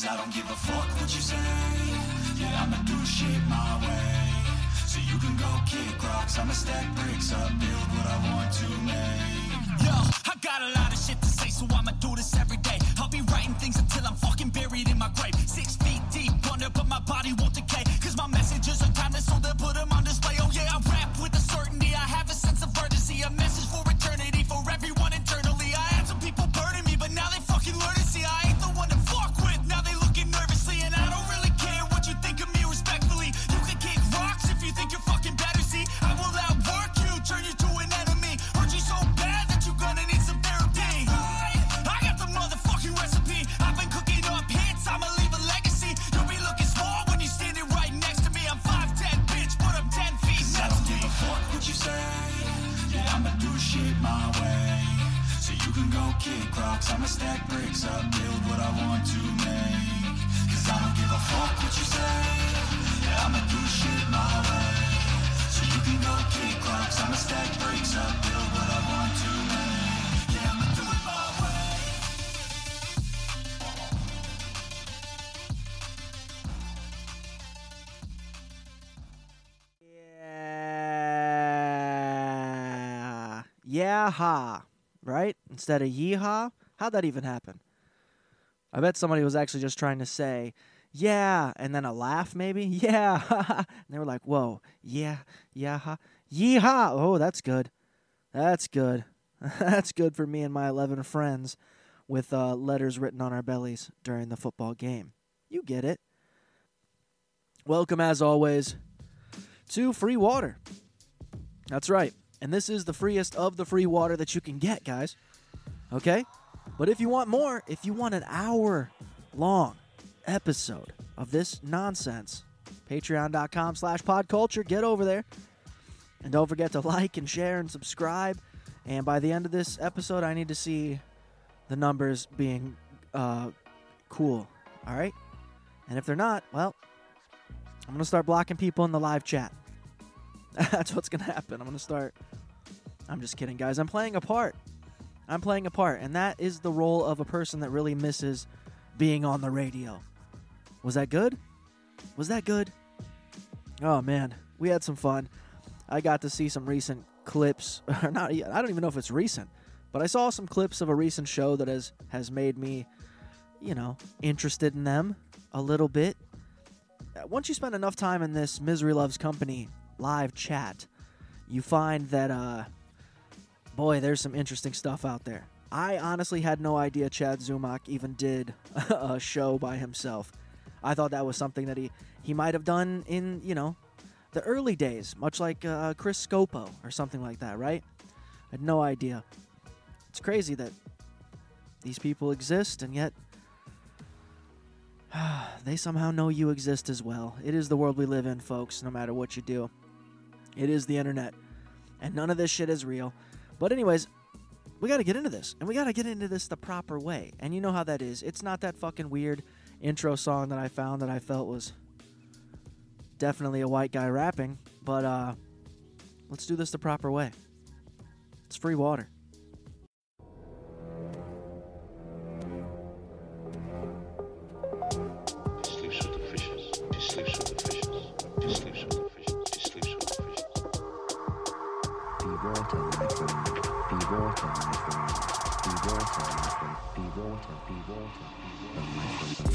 Cause I don't give a fuck what you say Yeah, I'ma do shit my way So you can go kick rocks I'ma stack bricks up, build what I want to make Yo, I got a lot of shit to say, so I'ma do this every day. I'll be writing things until I'm fucking buried in my grave. Six feet deep under, but my body won't decay. Cause my messages are timeless, so they'll put them on display. Oh yeah, I shit my way. So you can go kick rocks. I'ma stack bricks up, build what I want to make. Cause I don't give a fuck what you say. Yeah, I'ma do shit my way. So you can go kick rocks. I'ma stack bricks up, build what I Yeah. Ha. Right? Instead of yeehaw? How'd that even happen? I bet somebody was actually just trying to say, yeah, and then a laugh maybe. Yeah. and they were like, whoa. Yeah. Yeah ha. Yeehaw. Oh, that's good. That's good. that's good for me and my 11 friends with uh, letters written on our bellies during the football game. You get it. Welcome, as always, to free water. That's right. And this is the freest of the free water that you can get, guys. Okay? But if you want more, if you want an hour long episode of this nonsense, patreon.com slash podculture, get over there. And don't forget to like and share and subscribe. And by the end of this episode, I need to see the numbers being uh, cool. All right? And if they're not, well, I'm going to start blocking people in the live chat. That's what's going to happen. I'm going to start. I'm just kidding, guys. I'm playing a part. I'm playing a part. And that is the role of a person that really misses being on the radio. Was that good? Was that good? Oh, man. We had some fun. I got to see some recent clips. Not, I don't even know if it's recent, but I saw some clips of a recent show that has, has made me, you know, interested in them a little bit. Once you spend enough time in this Misery Loves Company live chat, you find that, uh, boy, there's some interesting stuff out there. I honestly had no idea Chad Zumock even did a show by himself. I thought that was something that he, he might have done in, you know, the early days, much like uh, Chris Scopo or something like that, right? I had no idea. It's crazy that these people exist and yet they somehow know you exist as well. It is the world we live in, folks, no matter what you do. It is the internet. And none of this shit is real. But, anyways, we got to get into this. And we got to get into this the proper way. And you know how that is. It's not that fucking weird intro song that I found that I felt was definitely a white guy rapping. But, uh, let's do this the proper way. It's free water.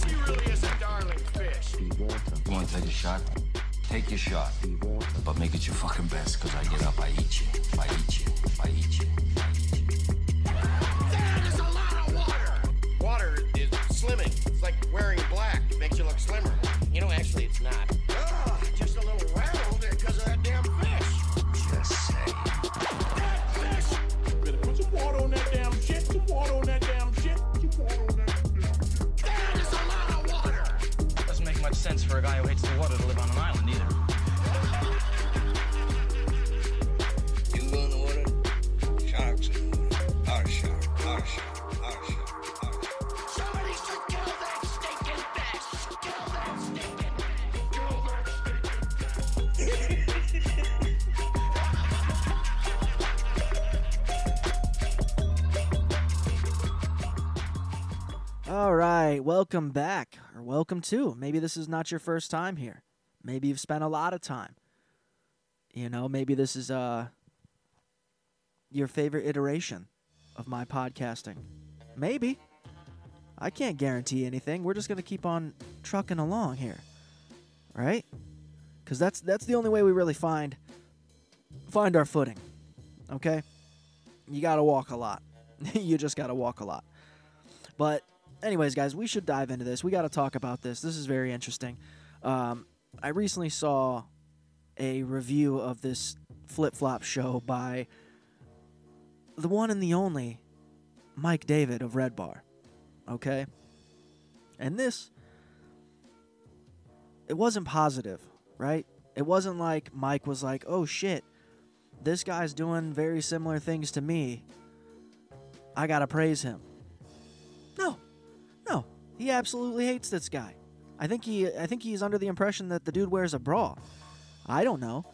She really is a darling fish. You want to take a shot? Take your shot. But make it your fucking best, because I get up, I eat you. I eat you. All right, welcome back, or welcome to. Maybe this is not your first time here. Maybe you've spent a lot of time. You know, maybe this is uh your favorite iteration of my podcasting. Maybe. I can't guarantee anything. We're just gonna keep on trucking along here, right? Because that's that's the only way we really find find our footing. Okay, you gotta walk a lot. you just gotta walk a lot. But anyways, guys, we should dive into this. We got to talk about this. This is very interesting. Um, I recently saw a review of this flip flop show by the one and the only Mike David of Red Bar. Okay? And this, it wasn't positive, right? It wasn't like Mike was like, oh shit, this guy's doing very similar things to me. I gotta praise him. He absolutely hates this guy. I think he, I think he's under the impression that the dude wears a bra. I don't know,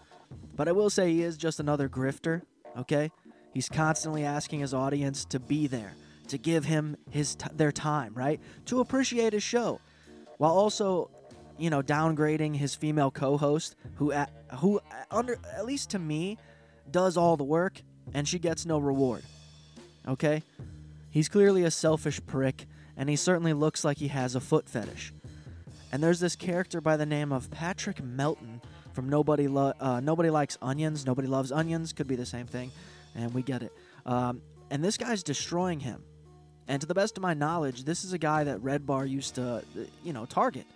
but I will say he is just another grifter. Okay, he's constantly asking his audience to be there, to give him his t- their time, right, to appreciate his show, while also, you know, downgrading his female co-host, who, at, who uh, under at least to me, does all the work and she gets no reward. Okay, he's clearly a selfish prick, and he certainly looks like he has a foot fetish. And there's this character by the name of Patrick Melton from Nobody Lo- uh, Nobody Likes Onions. Nobody Loves Onions could be the same thing, and we get it. Um, and this guy's destroying him. And to the best of my knowledge, this is a guy that Red Bar used to, uh, you know, target.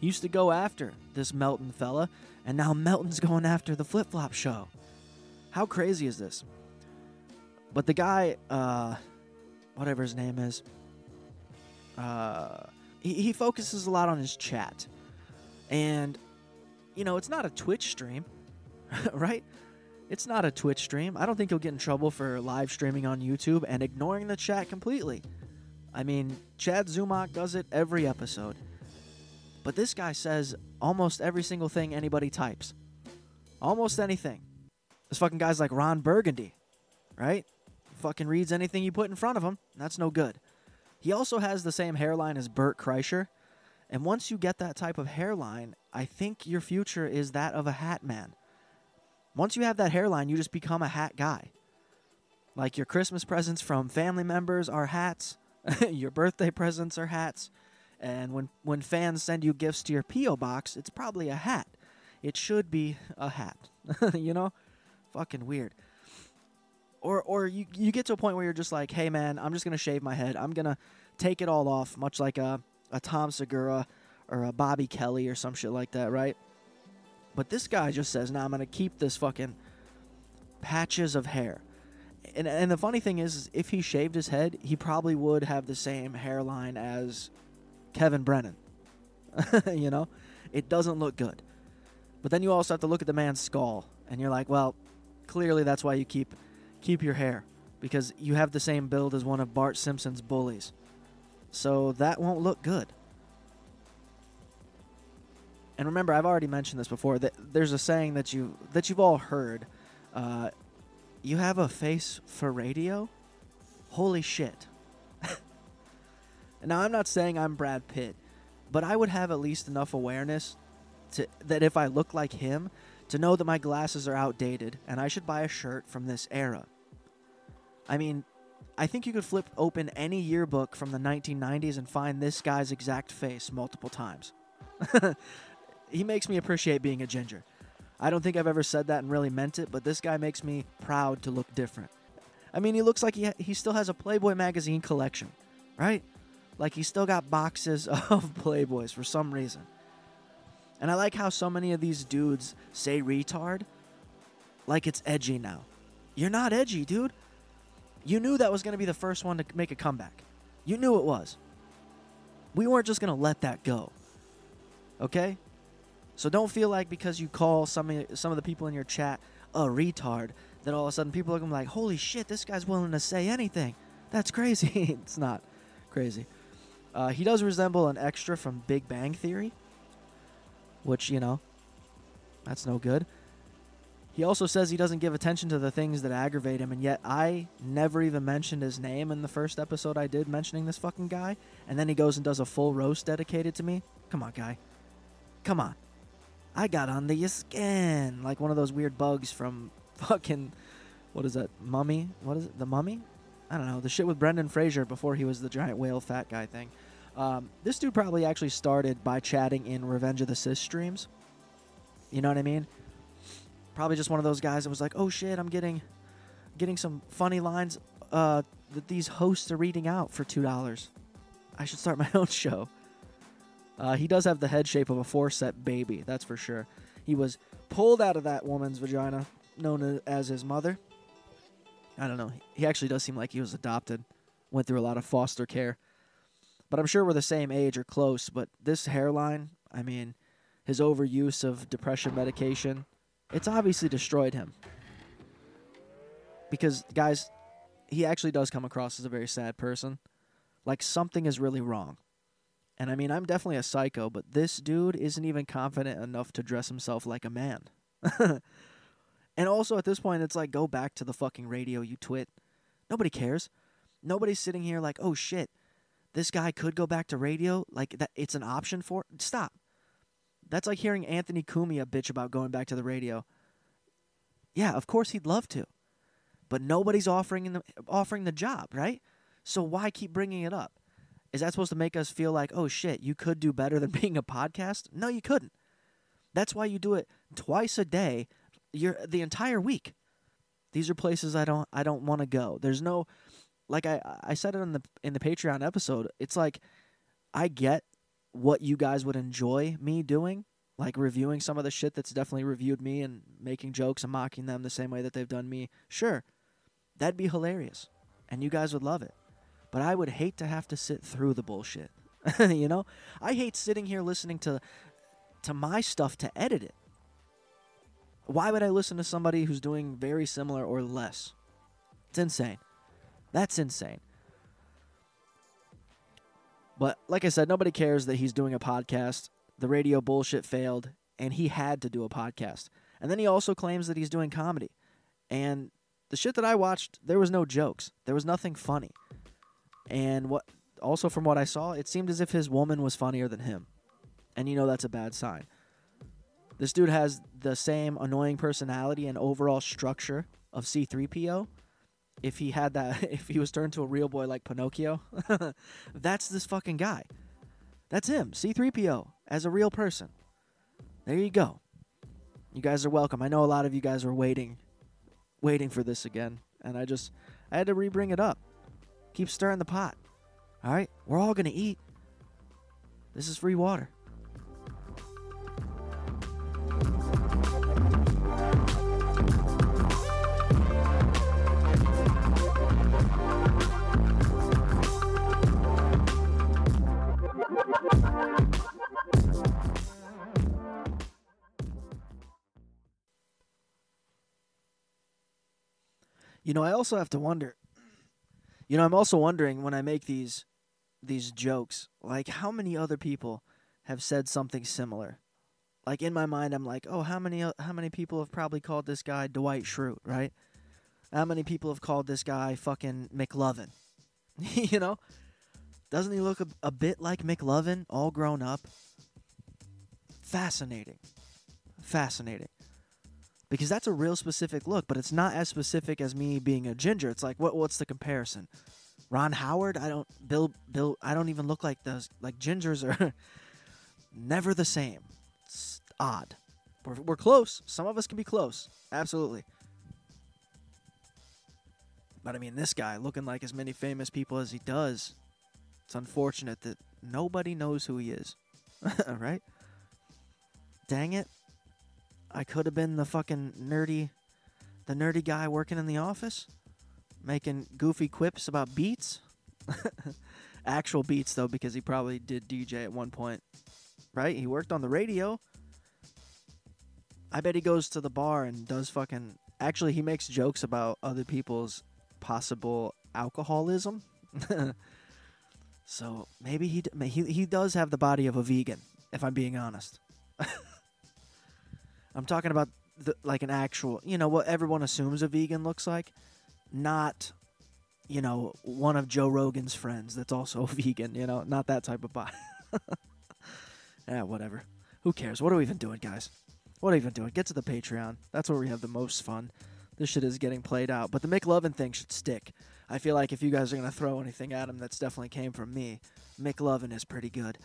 He used to go after this Melton fella, and now Melton's going after the Flip Flop Show. How crazy is this? But the guy, uh, whatever his name is, uh, he, he focuses a lot on his chat. And, you know, it's not a Twitch stream, right? It's not a Twitch stream. I don't think he'll get in trouble for live streaming on YouTube and ignoring the chat completely. I mean, Chad Zumock does it every episode. But this guy says almost every single thing anybody types. Almost anything. This fucking guy's like Ron Burgundy, right? Fucking reads anything you put in front of him. That's no good. He also has the same hairline as Bert Kreischer. And once you get that type of hairline, I think your future is that of a hat man. Once you have that hairline, you just become a hat guy. Like your Christmas presents from family members are hats, your birthday presents are hats, and when when fans send you gifts to your PO box, it's probably a hat. It should be a hat. you know? Fucking weird. Or or you you get to a point where you're just like, "Hey man, I'm just to shave my head. I'm to take it all off, much like a a Tom Segura or a Bobby Kelly or some shit like that, right? But this guy just says, "Nah, I'm gonna keep this fucking patches of hair." And and the funny thing is, is if he shaved his head, he probably would have the same hairline as Kevin Brennan. you know, it doesn't look good. But then you also have to look at the man's skull, and you're like, well, clearly that's why you keep keep your hair because you have the same build as one of Bart Simpson's bullies. So that won't look good. And remember, I've already mentioned this before. That there's a saying that you that you've all heard. Uh, you have a face for radio. Holy shit! now I'm not saying I'm Brad Pitt, but I would have at least enough awareness to that if I look like him, to know that my glasses are outdated and I should buy a shirt from this era. I mean, I think you could flip open any yearbook from the 1990s and find this guy's exact face multiple times. he makes me appreciate being a ginger. I don't think I've ever said that and really meant it, but this guy makes me proud to look different. I mean, he looks like he, ha- he still has a Playboy magazine collection, right? Like he still got boxes of Playboys for some reason. And I like how so many of these dudes say retard like it's edgy now. You're not edgy, dude. You knew that was going to be the first one to make a comeback. You knew it was. We weren't just going to let that go. Okay? So don't feel like because you call some some of the people in your chat a retard that all of a sudden people are going to be like, "Holy shit, this guy's willing to say anything." That's crazy. it's not crazy. Uh, he does resemble an extra from Big Bang Theory, which, you know, that's no good. He also says he doesn't give attention to the things that aggravate him, and yet I never even mentioned his name in the first episode I did mentioning this fucking guy. And then he goes and does a full roast dedicated to me. Come on, guy. Come on. I got under your skin. Like one of those weird bugs from fucking. What is that? Mummy? What is it? The Mummy? I don't know. The shit with Brendan Fraser before he was the giant whale fat guy thing. Um, this dude probably actually started by chatting in Revenge of the Sith streams. You know what I mean? Probably just one of those guys that was like, "Oh shit, I'm getting, getting some funny lines uh, that these hosts are reading out for two dollars. I should start my own show." Uh, he does have the head shape of a forceps baby, that's for sure. He was pulled out of that woman's vagina, known as his mother. I don't know. He actually does seem like he was adopted, went through a lot of foster care. But I'm sure we're the same age or close. But this hairline, I mean, his overuse of depression medication, it's obviously destroyed him. Because, guys, he actually does come across as a very sad person. Like something is really wrong. And I mean, I'm definitely a psycho, but this dude isn't even confident enough to dress himself like a man. and also at this point, it's like, go back to the fucking radio, you twit. Nobody cares. Nobody's sitting here like, oh shit, this guy could go back to radio. Like that, it's an option for. Stop. That's like hearing Anthony Cumia bitch about going back to the radio. Yeah, of course he'd love to, but nobody's offering the offering the job, right? So why keep bringing it up? Is that supposed to make us feel like, oh shit, you could do better than being a podcast? No, you couldn't. That's why you do it twice a day, you're the entire week. These are places I don't I don't want to go. There's no like I I said it in the in the Patreon episode. It's like I get what you guys would enjoy me doing, like reviewing some of the shit that's definitely reviewed me and making jokes and mocking them the same way that they've done me. Sure. That'd be hilarious. And you guys would love it but I would hate to have to sit through the bullshit. you know, I hate sitting here listening to to my stuff to edit it. Why would I listen to somebody who's doing very similar or less? It's insane. That's insane. But like I said, nobody cares that he's doing a podcast. The radio bullshit failed, and he had to do a podcast. And then he also claims that he's doing comedy. And the shit that I watched, there was no jokes. There was nothing funny. And what also from what I saw, it seemed as if his woman was funnier than him. And you know that's a bad sign. This dude has the same annoying personality and overall structure of C3PO. If he had that if he was turned to a real boy like Pinocchio, that's this fucking guy. That's him, C3PO, as a real person. There you go. You guys are welcome. I know a lot of you guys were waiting waiting for this again, and I just I had to re-bring it up. Keep stirring the pot. All right? We're all going to eat. This is free water. You know, I also have to wonder. You know, I'm also wondering when I make these these jokes, like how many other people have said something similar. Like in my mind, I'm like, oh, how many how many people have probably called this guy Dwight Schrute, right? How many people have called this guy fucking McLovin? you know, doesn't he look a, a bit like McLovin, all grown up? Fascinating, fascinating because that's a real specific look, but it's not as specific as me being a ginger. It's like what what's the comparison? Ron Howard? I don't Bill Bill I don't even look like those like gingers are never the same. It's odd. We're, we're close. Some of us can be close. Absolutely. But I mean this guy looking like as many famous people as he does. It's unfortunate that nobody knows who he is. right? Dang it. I could have been the fucking nerdy, the nerdy guy working in the office, making goofy quips about beats. Actual beats though, because he probably did DJ at one point, right? He worked on the radio. I bet he goes to the bar and does fucking. Actually, he makes jokes about other people's possible alcoholism. so maybe he, he he does have the body of a vegan, if I'm being honest. I'm talking about the, like an actual, you know, what everyone assumes a vegan looks like, not, you know, one of Joe Rogan's friends that's also vegan. You know, not that type of body. yeah, whatever. Who cares? What are we even doing, guys? What are we even doing? Get to the Patreon. That's where we have the most fun. This shit is getting played out, but the McLovin thing should stick. I feel like if you guys are gonna throw anything at him, that's definitely came from me. McLovin is pretty good.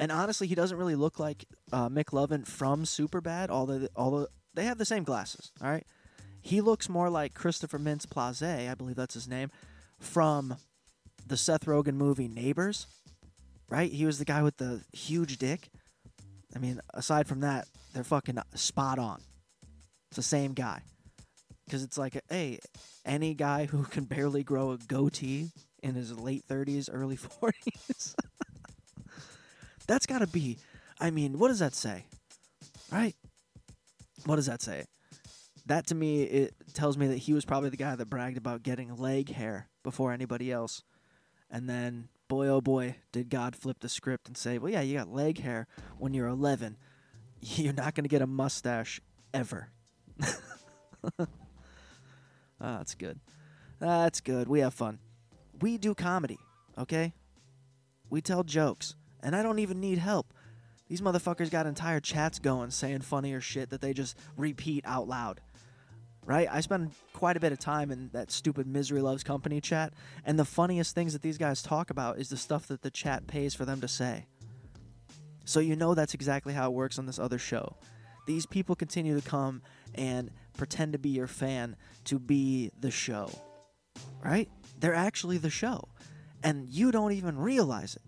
And honestly, he doesn't really look like uh, McLovin from Superbad, although although they have the same glasses. All right, he looks more like Christopher Mintz Plasse, I believe that's his name, from the Seth Rogen movie Neighbors. Right, he was the guy with the huge dick. I mean, aside from that, they're fucking spot on. It's the same guy. Because it's like, hey, any guy who can barely grow a goatee in his late 30s, early 40s. That's got to be, I mean, what does that say? Right? What does that say? That to me, it tells me that he was probably the guy that bragged about getting leg hair before anybody else. And then, boy, oh boy, did God flip the script and say, well, yeah, you got leg hair when you're 11. You're not going to get a mustache ever. Ah, that's good. That's good. We have fun. We do comedy, okay? We tell jokes, and I don't even need help. These motherfuckers got entire chats going saying funnier shit that they just repeat out loud. Right? I spend quite a bit of time in that stupid Misery Loves Company chat, and the funniest things that these guys talk about is the stuff that the chat pays for them to say. So you know that's exactly how it works on this other show. These people continue to come and pretend to be your fan to be the show. Right? They're actually the show. And you don't even realize it.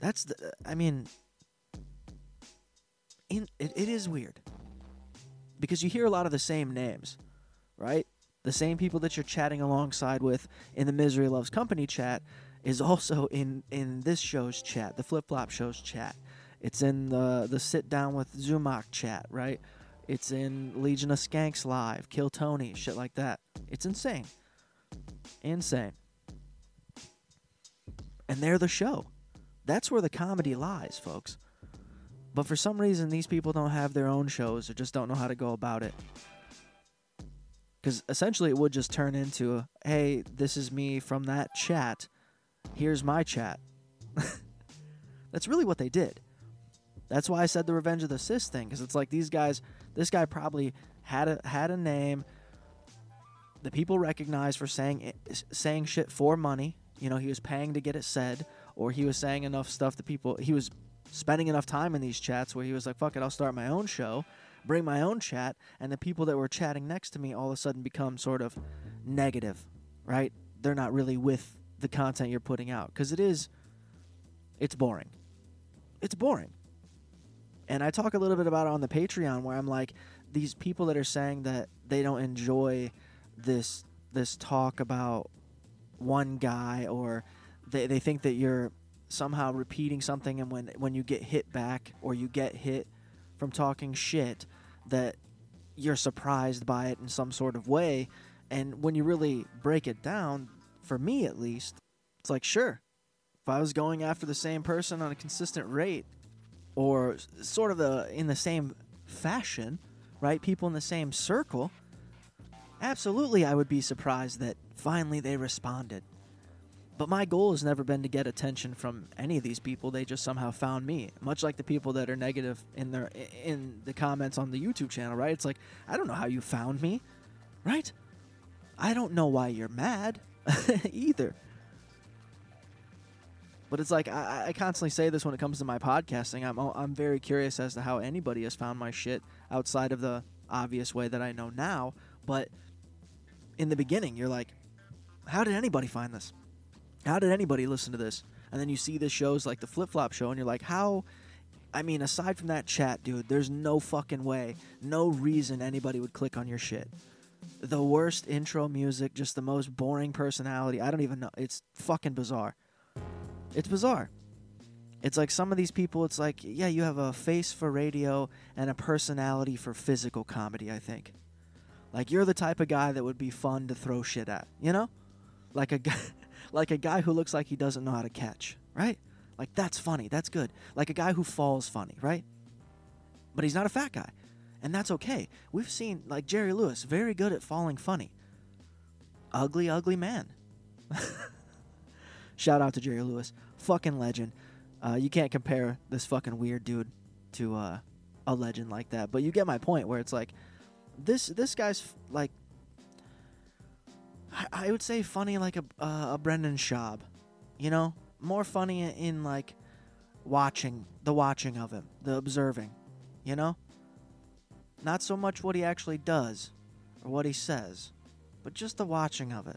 That's the I mean in it, it is weird. Because you hear a lot of the same names, right? The same people that you're chatting alongside with in the Misery Loves Company chat is also in in this show's chat, the Flip Flop show's chat. It's in the the sit down with Zumock chat, right? It's in Legion of Skanks live, Kill Tony, shit like that. It's insane. Insane. And they're the show. That's where the comedy lies, folks. But for some reason, these people don't have their own shows or just don't know how to go about it. Because essentially, it would just turn into hey, this is me from that chat. Here's my chat. That's really what they did. That's why I said the Revenge of the Sith thing, because it's like these guys. This guy probably had a had a name. The people recognized for saying saying shit for money. You know, he was paying to get it said, or he was saying enough stuff that people. He was spending enough time in these chats where he was like, "Fuck it, I'll start my own show, bring my own chat," and the people that were chatting next to me all of a sudden become sort of negative, right? They're not really with the content you're putting out because it is. It's boring. It's boring. And I talk a little bit about it on the Patreon where I'm like, these people that are saying that they don't enjoy this this talk about one guy or they, they think that you're somehow repeating something and when when you get hit back or you get hit from talking shit that you're surprised by it in some sort of way and when you really break it down for me at least it's like sure if i was going after the same person on a consistent rate or sort of the in the same fashion, right? People in the same circle. Absolutely, I would be surprised that finally they responded. But my goal has never been to get attention from any of these people. They just somehow found me. Much like the people that are negative in their in the comments on the YouTube channel, right? It's like, I don't know how you found me, right? I don't know why you're mad either. But it's like I, I constantly say this when it comes to my podcasting. I'm oh, I'm very curious as to how anybody has found my shit outside of the obvious way that I know now. But in the beginning, you're like, how did anybody find this? How did anybody listen to this? And then you see the shows like the Flip Flop Show, and you're like, how? I mean, aside from that chat, dude, there's no fucking way, no reason anybody would click on your shit. The worst intro music, just the most boring personality. I don't even know. It's fucking bizarre. It's bizarre. It's like some of these people, it's like, yeah, you have a face for radio and a personality for physical comedy, I think. Like you're the type of guy that would be fun to throw shit at, you know? Like a guy like a guy who looks like he doesn't know how to catch, right? Like that's funny, that's good. Like a guy who falls funny, right? but he's not a fat guy, and that's okay. We've seen like Jerry Lewis, very good at falling funny. Ugly, ugly man. Shout out to Jerry Lewis, fucking legend. Uh, you can't compare this fucking weird dude to uh, a legend like that, but you get my point. Where it's like, this this guy's like, I, I would say funny like a uh, a Brendan Schaub, you know, more funny in like watching the watching of him, the observing, you know. Not so much what he actually does or what he says, but just the watching of it.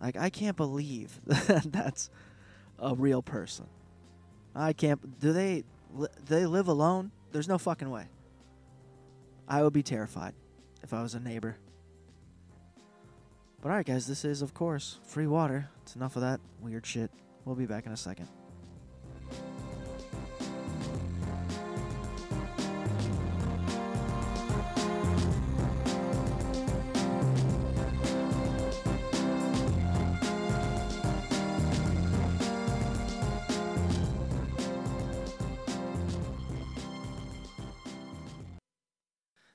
Like I can't believe that that's a real person. I can't. Do they? li- They live alone? There's no fucking way. I would be terrified if I was a neighbor. But alright, guys, this is, of course, free water. It's enough of that weird shit. We'll be back in a second.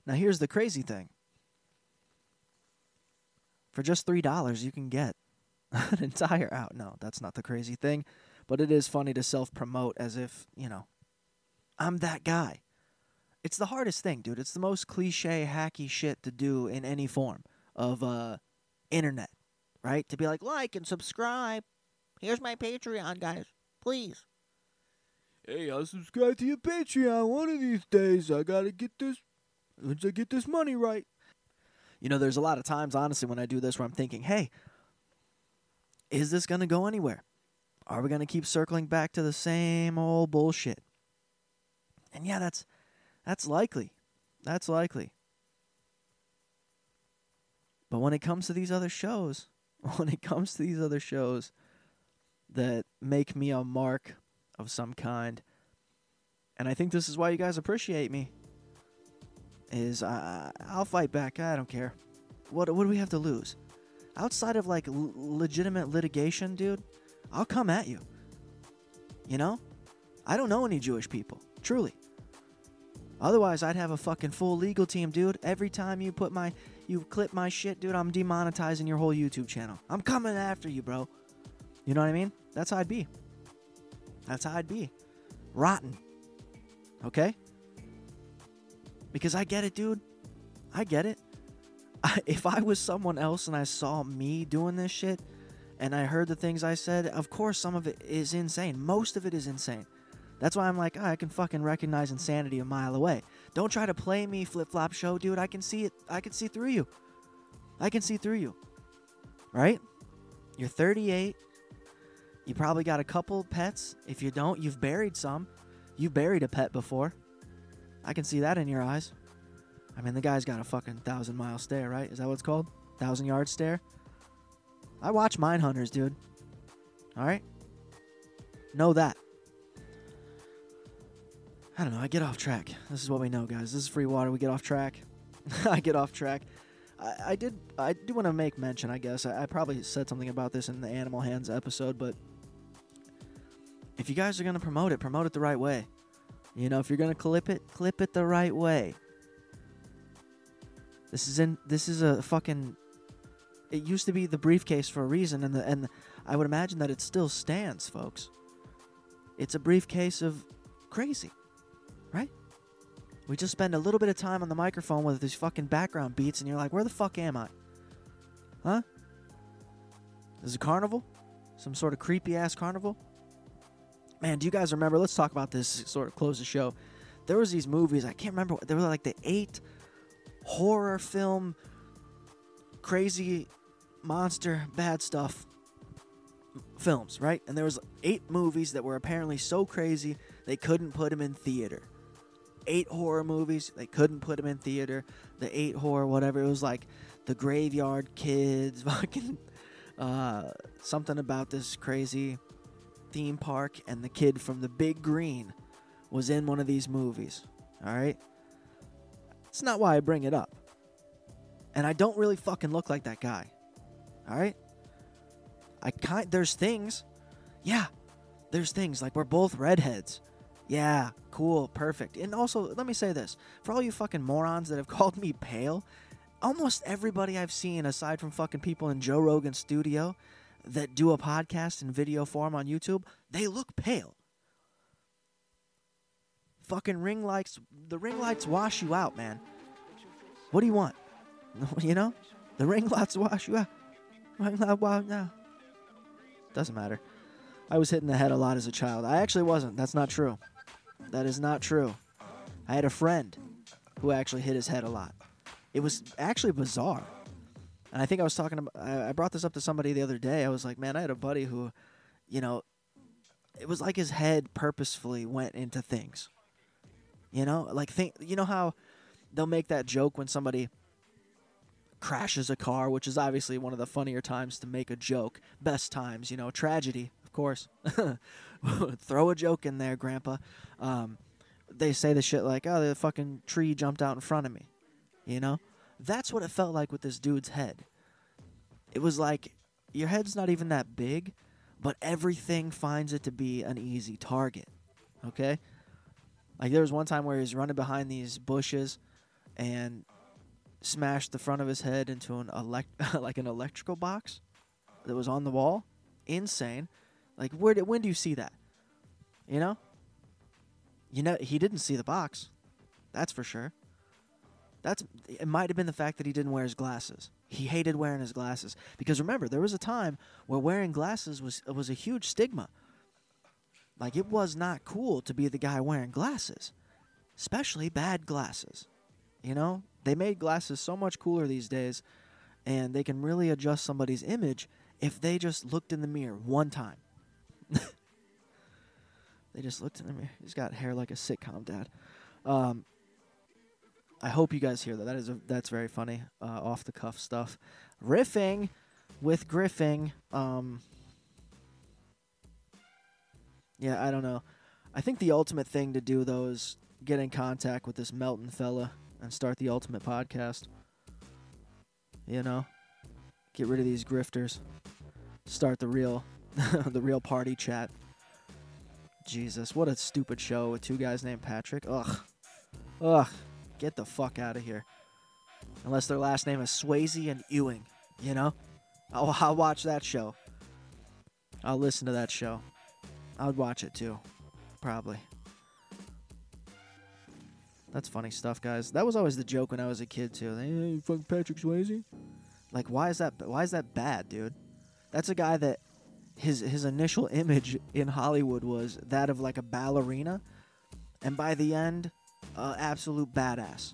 Now, here's the crazy thing. For just three dollars, you can get an entire out. No, that's not the crazy thing, but it is funny to self-promote as if you know, I'm that guy. It's the hardest thing, dude. It's the most cliche, hacky shit to do in any form of uh, internet, right? To be like, like and subscribe. Here's my Patreon, guys. Please. Hey, I'll subscribe to your Patreon one of these days. I gotta get this once I get this money right. You know, there's a lot of times, honestly, when I do this where I'm thinking, hey, is this going to go anywhere? Are we going to keep circling back to the same old bullshit? And yeah, that's that's likely. That's likely. But when it comes to these other shows, when it comes to these other shows that make me a mark of some kind, and I think this is why you guys appreciate me is uh, I'll fight back. I don't care. What what do we have to lose? Outside of like l- legitimate litigation, dude, I'll come at you. You know? I don't know any Jewish people, truly. Otherwise, I'd have a fucking full legal team, dude. Every time you put my you clip my shit, dude, I'm demonetizing your whole YouTube channel. I'm coming after you, bro. You know what I mean? That's how I'd be. That's how I'd be. Rotten. Okay? Because I get it, dude. I get it. I, if I was someone else and I saw me doing this shit and I heard the things I said, of course some of it is insane. Most of it is insane. That's why I'm like, "Ah, I can fucking recognize insanity a mile away. Don't try to play me flip flop show, dude. I can see it. I can see through you. I can see through you. Right? You're 38. You probably got a couple pets. If you don't, you've buried some. You've buried a pet before. I can see that in your eyes. I mean, the guy's got a fucking thousand mile stare, right? Is that what it's called? Thousand yard stare? I watch Mine Hunters, dude. All right? Know that. I don't know. I get off track. This is what we know, guys. This is free water. We get off track. I get off track. I, I did. I do want to make mention. I guess I, I probably said something about this in the Animal Hands episode, but if you guys are gonna promote it, promote it the right way. You know, if you're gonna clip it, clip it the right way. This is in. This is a fucking. It used to be the briefcase for a reason, and the and I would imagine that it still stands, folks. It's a briefcase of crazy, right? We just spend a little bit of time on the microphone with these fucking background beats, and you're like, where the fuck am I? Huh? Is it a carnival? Some sort of creepy ass carnival? Man, do you guys remember? Let's talk about this. Sort of close the show. There was these movies. I can't remember. What they were like the eight horror film, crazy monster, bad stuff films, right? And there was eight movies that were apparently so crazy they couldn't put them in theater. Eight horror movies they couldn't put them in theater. The eight horror whatever it was like, the Graveyard Kids, fucking uh, something about this crazy theme park, and the kid from the Big Green was in one of these movies. All right, it's not why I bring it up, and I don't really fucking look like that guy. All right. I kind there's things, yeah, there's things like we're both redheads, Yeah, cool, perfect. And also, let me say this for all you fucking morons that have called me pale, almost everybody I've seen, aside from fucking people in Joe Rogan's studio that do a podcast in video form on YouTube, they look pale. Fucking ring lights, the ring lights wash you out, man. What do you want? You know? The ring lights wash you out. Ring light wash now. Doesn't matter. I was hit in the head a lot as a child. I actually wasn't. That's not true. That is not true. I had a friend who actually hit his head a lot. It was actually bizarre. And I think I was talking about, I brought this up to somebody the other day. I was like, man, I had a buddy who, you know, it was like his head purposefully went into things. You know, like think, you know how they'll make that joke when somebody crashes a car, which is obviously one of the funnier times to make a joke. Best times, you know, tragedy, of course. Throw a joke in there, Grandpa. Um, they say the shit like, "Oh, the fucking tree jumped out in front of me," you know. That's what it felt like with this dude's head. It was like your head's not even that big, but everything finds it to be an easy target. Okay. Like there was one time where he was running behind these bushes, and smashed the front of his head into an elect like an electrical box that was on the wall. Insane. Like where did when do you see that? You know? You know he didn't see the box. That's for sure. That's it might have been the fact that he didn't wear his glasses. He hated wearing his glasses because remember there was a time where wearing glasses was was a huge stigma. Like it was not cool to be the guy wearing glasses, especially bad glasses. You know, they made glasses so much cooler these days, and they can really adjust somebody's image if they just looked in the mirror one time. they just looked in the mirror. He's got hair like a sitcom dad. Um, I hope you guys hear that. That is a, that's very funny, uh, off the cuff stuff. Riffing with Griffing. Um, yeah, I don't know. I think the ultimate thing to do though is get in contact with this Melton fella and start the ultimate podcast. You know, get rid of these grifters. Start the real, the real party chat. Jesus, what a stupid show with two guys named Patrick. Ugh, ugh, get the fuck out of here. Unless their last name is Swayze and Ewing, you know. I'll, oh, I'll watch that show. I'll listen to that show. I'd watch it too, probably. That's funny stuff, guys. That was always the joke when I was a kid too. Hey, fucking Patrick Swayze. Like, why is that? Why is that bad, dude? That's a guy that his his initial image in Hollywood was that of like a ballerina, and by the end, absolute badass.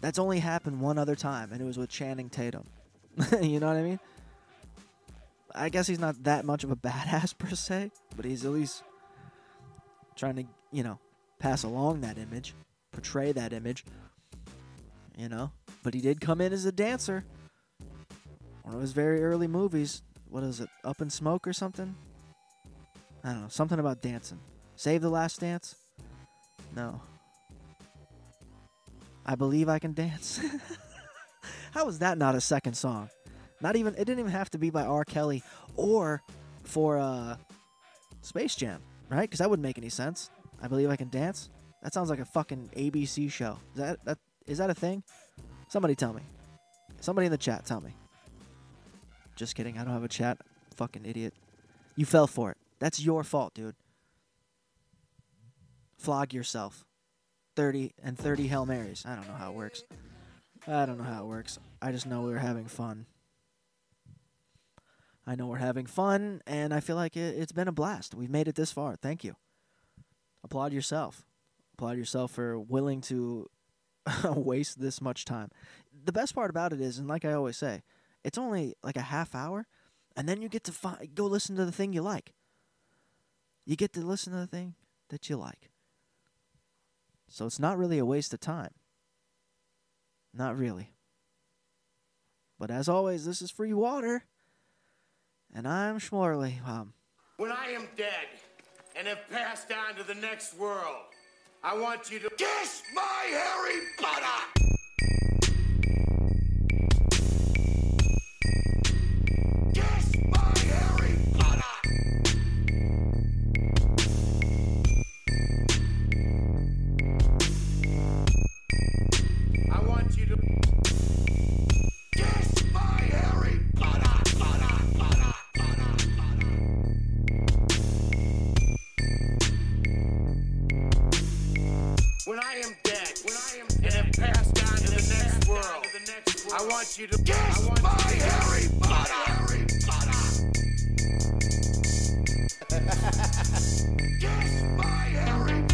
That's only happened one other time, and it was with Channing Tatum. you know what I mean? I guess he's not that much of a badass per se, but he's at least trying to, you know, pass along that image, portray that image. You know, but he did come in as a dancer. One of his very early movies. What is it? Up in Smoke or something? I don't know. Something about dancing. Save the Last Dance? No. I believe I can dance. How is that not a second song? Not even it didn't even have to be by R. Kelly or for uh, Space Jam, right? Because that wouldn't make any sense. I believe I can dance. That sounds like a fucking ABC show. Is that that is that a thing? Somebody tell me. Somebody in the chat tell me. Just kidding. I don't have a chat. Fucking idiot. You fell for it. That's your fault, dude. Flog yourself. 30 and 30 Hail Marys. I don't know how it works. I don't know how it works. I just know we were having fun. I know we're having fun, and I feel like it, it's been a blast. We've made it this far. Thank you. Applaud yourself. Applaud yourself for willing to waste this much time. The best part about it is, and like I always say, it's only like a half hour, and then you get to fi- go listen to the thing you like. You get to listen to the thing that you like. So it's not really a waste of time. Not really. But as always, this is free water. And I'm Schmorley. Um, When I am dead and have passed on to the next world, I want you to kiss my hairy butter! And have passed on to the next world. I want you to kiss my Harry Potter. Harry Potter. kiss my Harry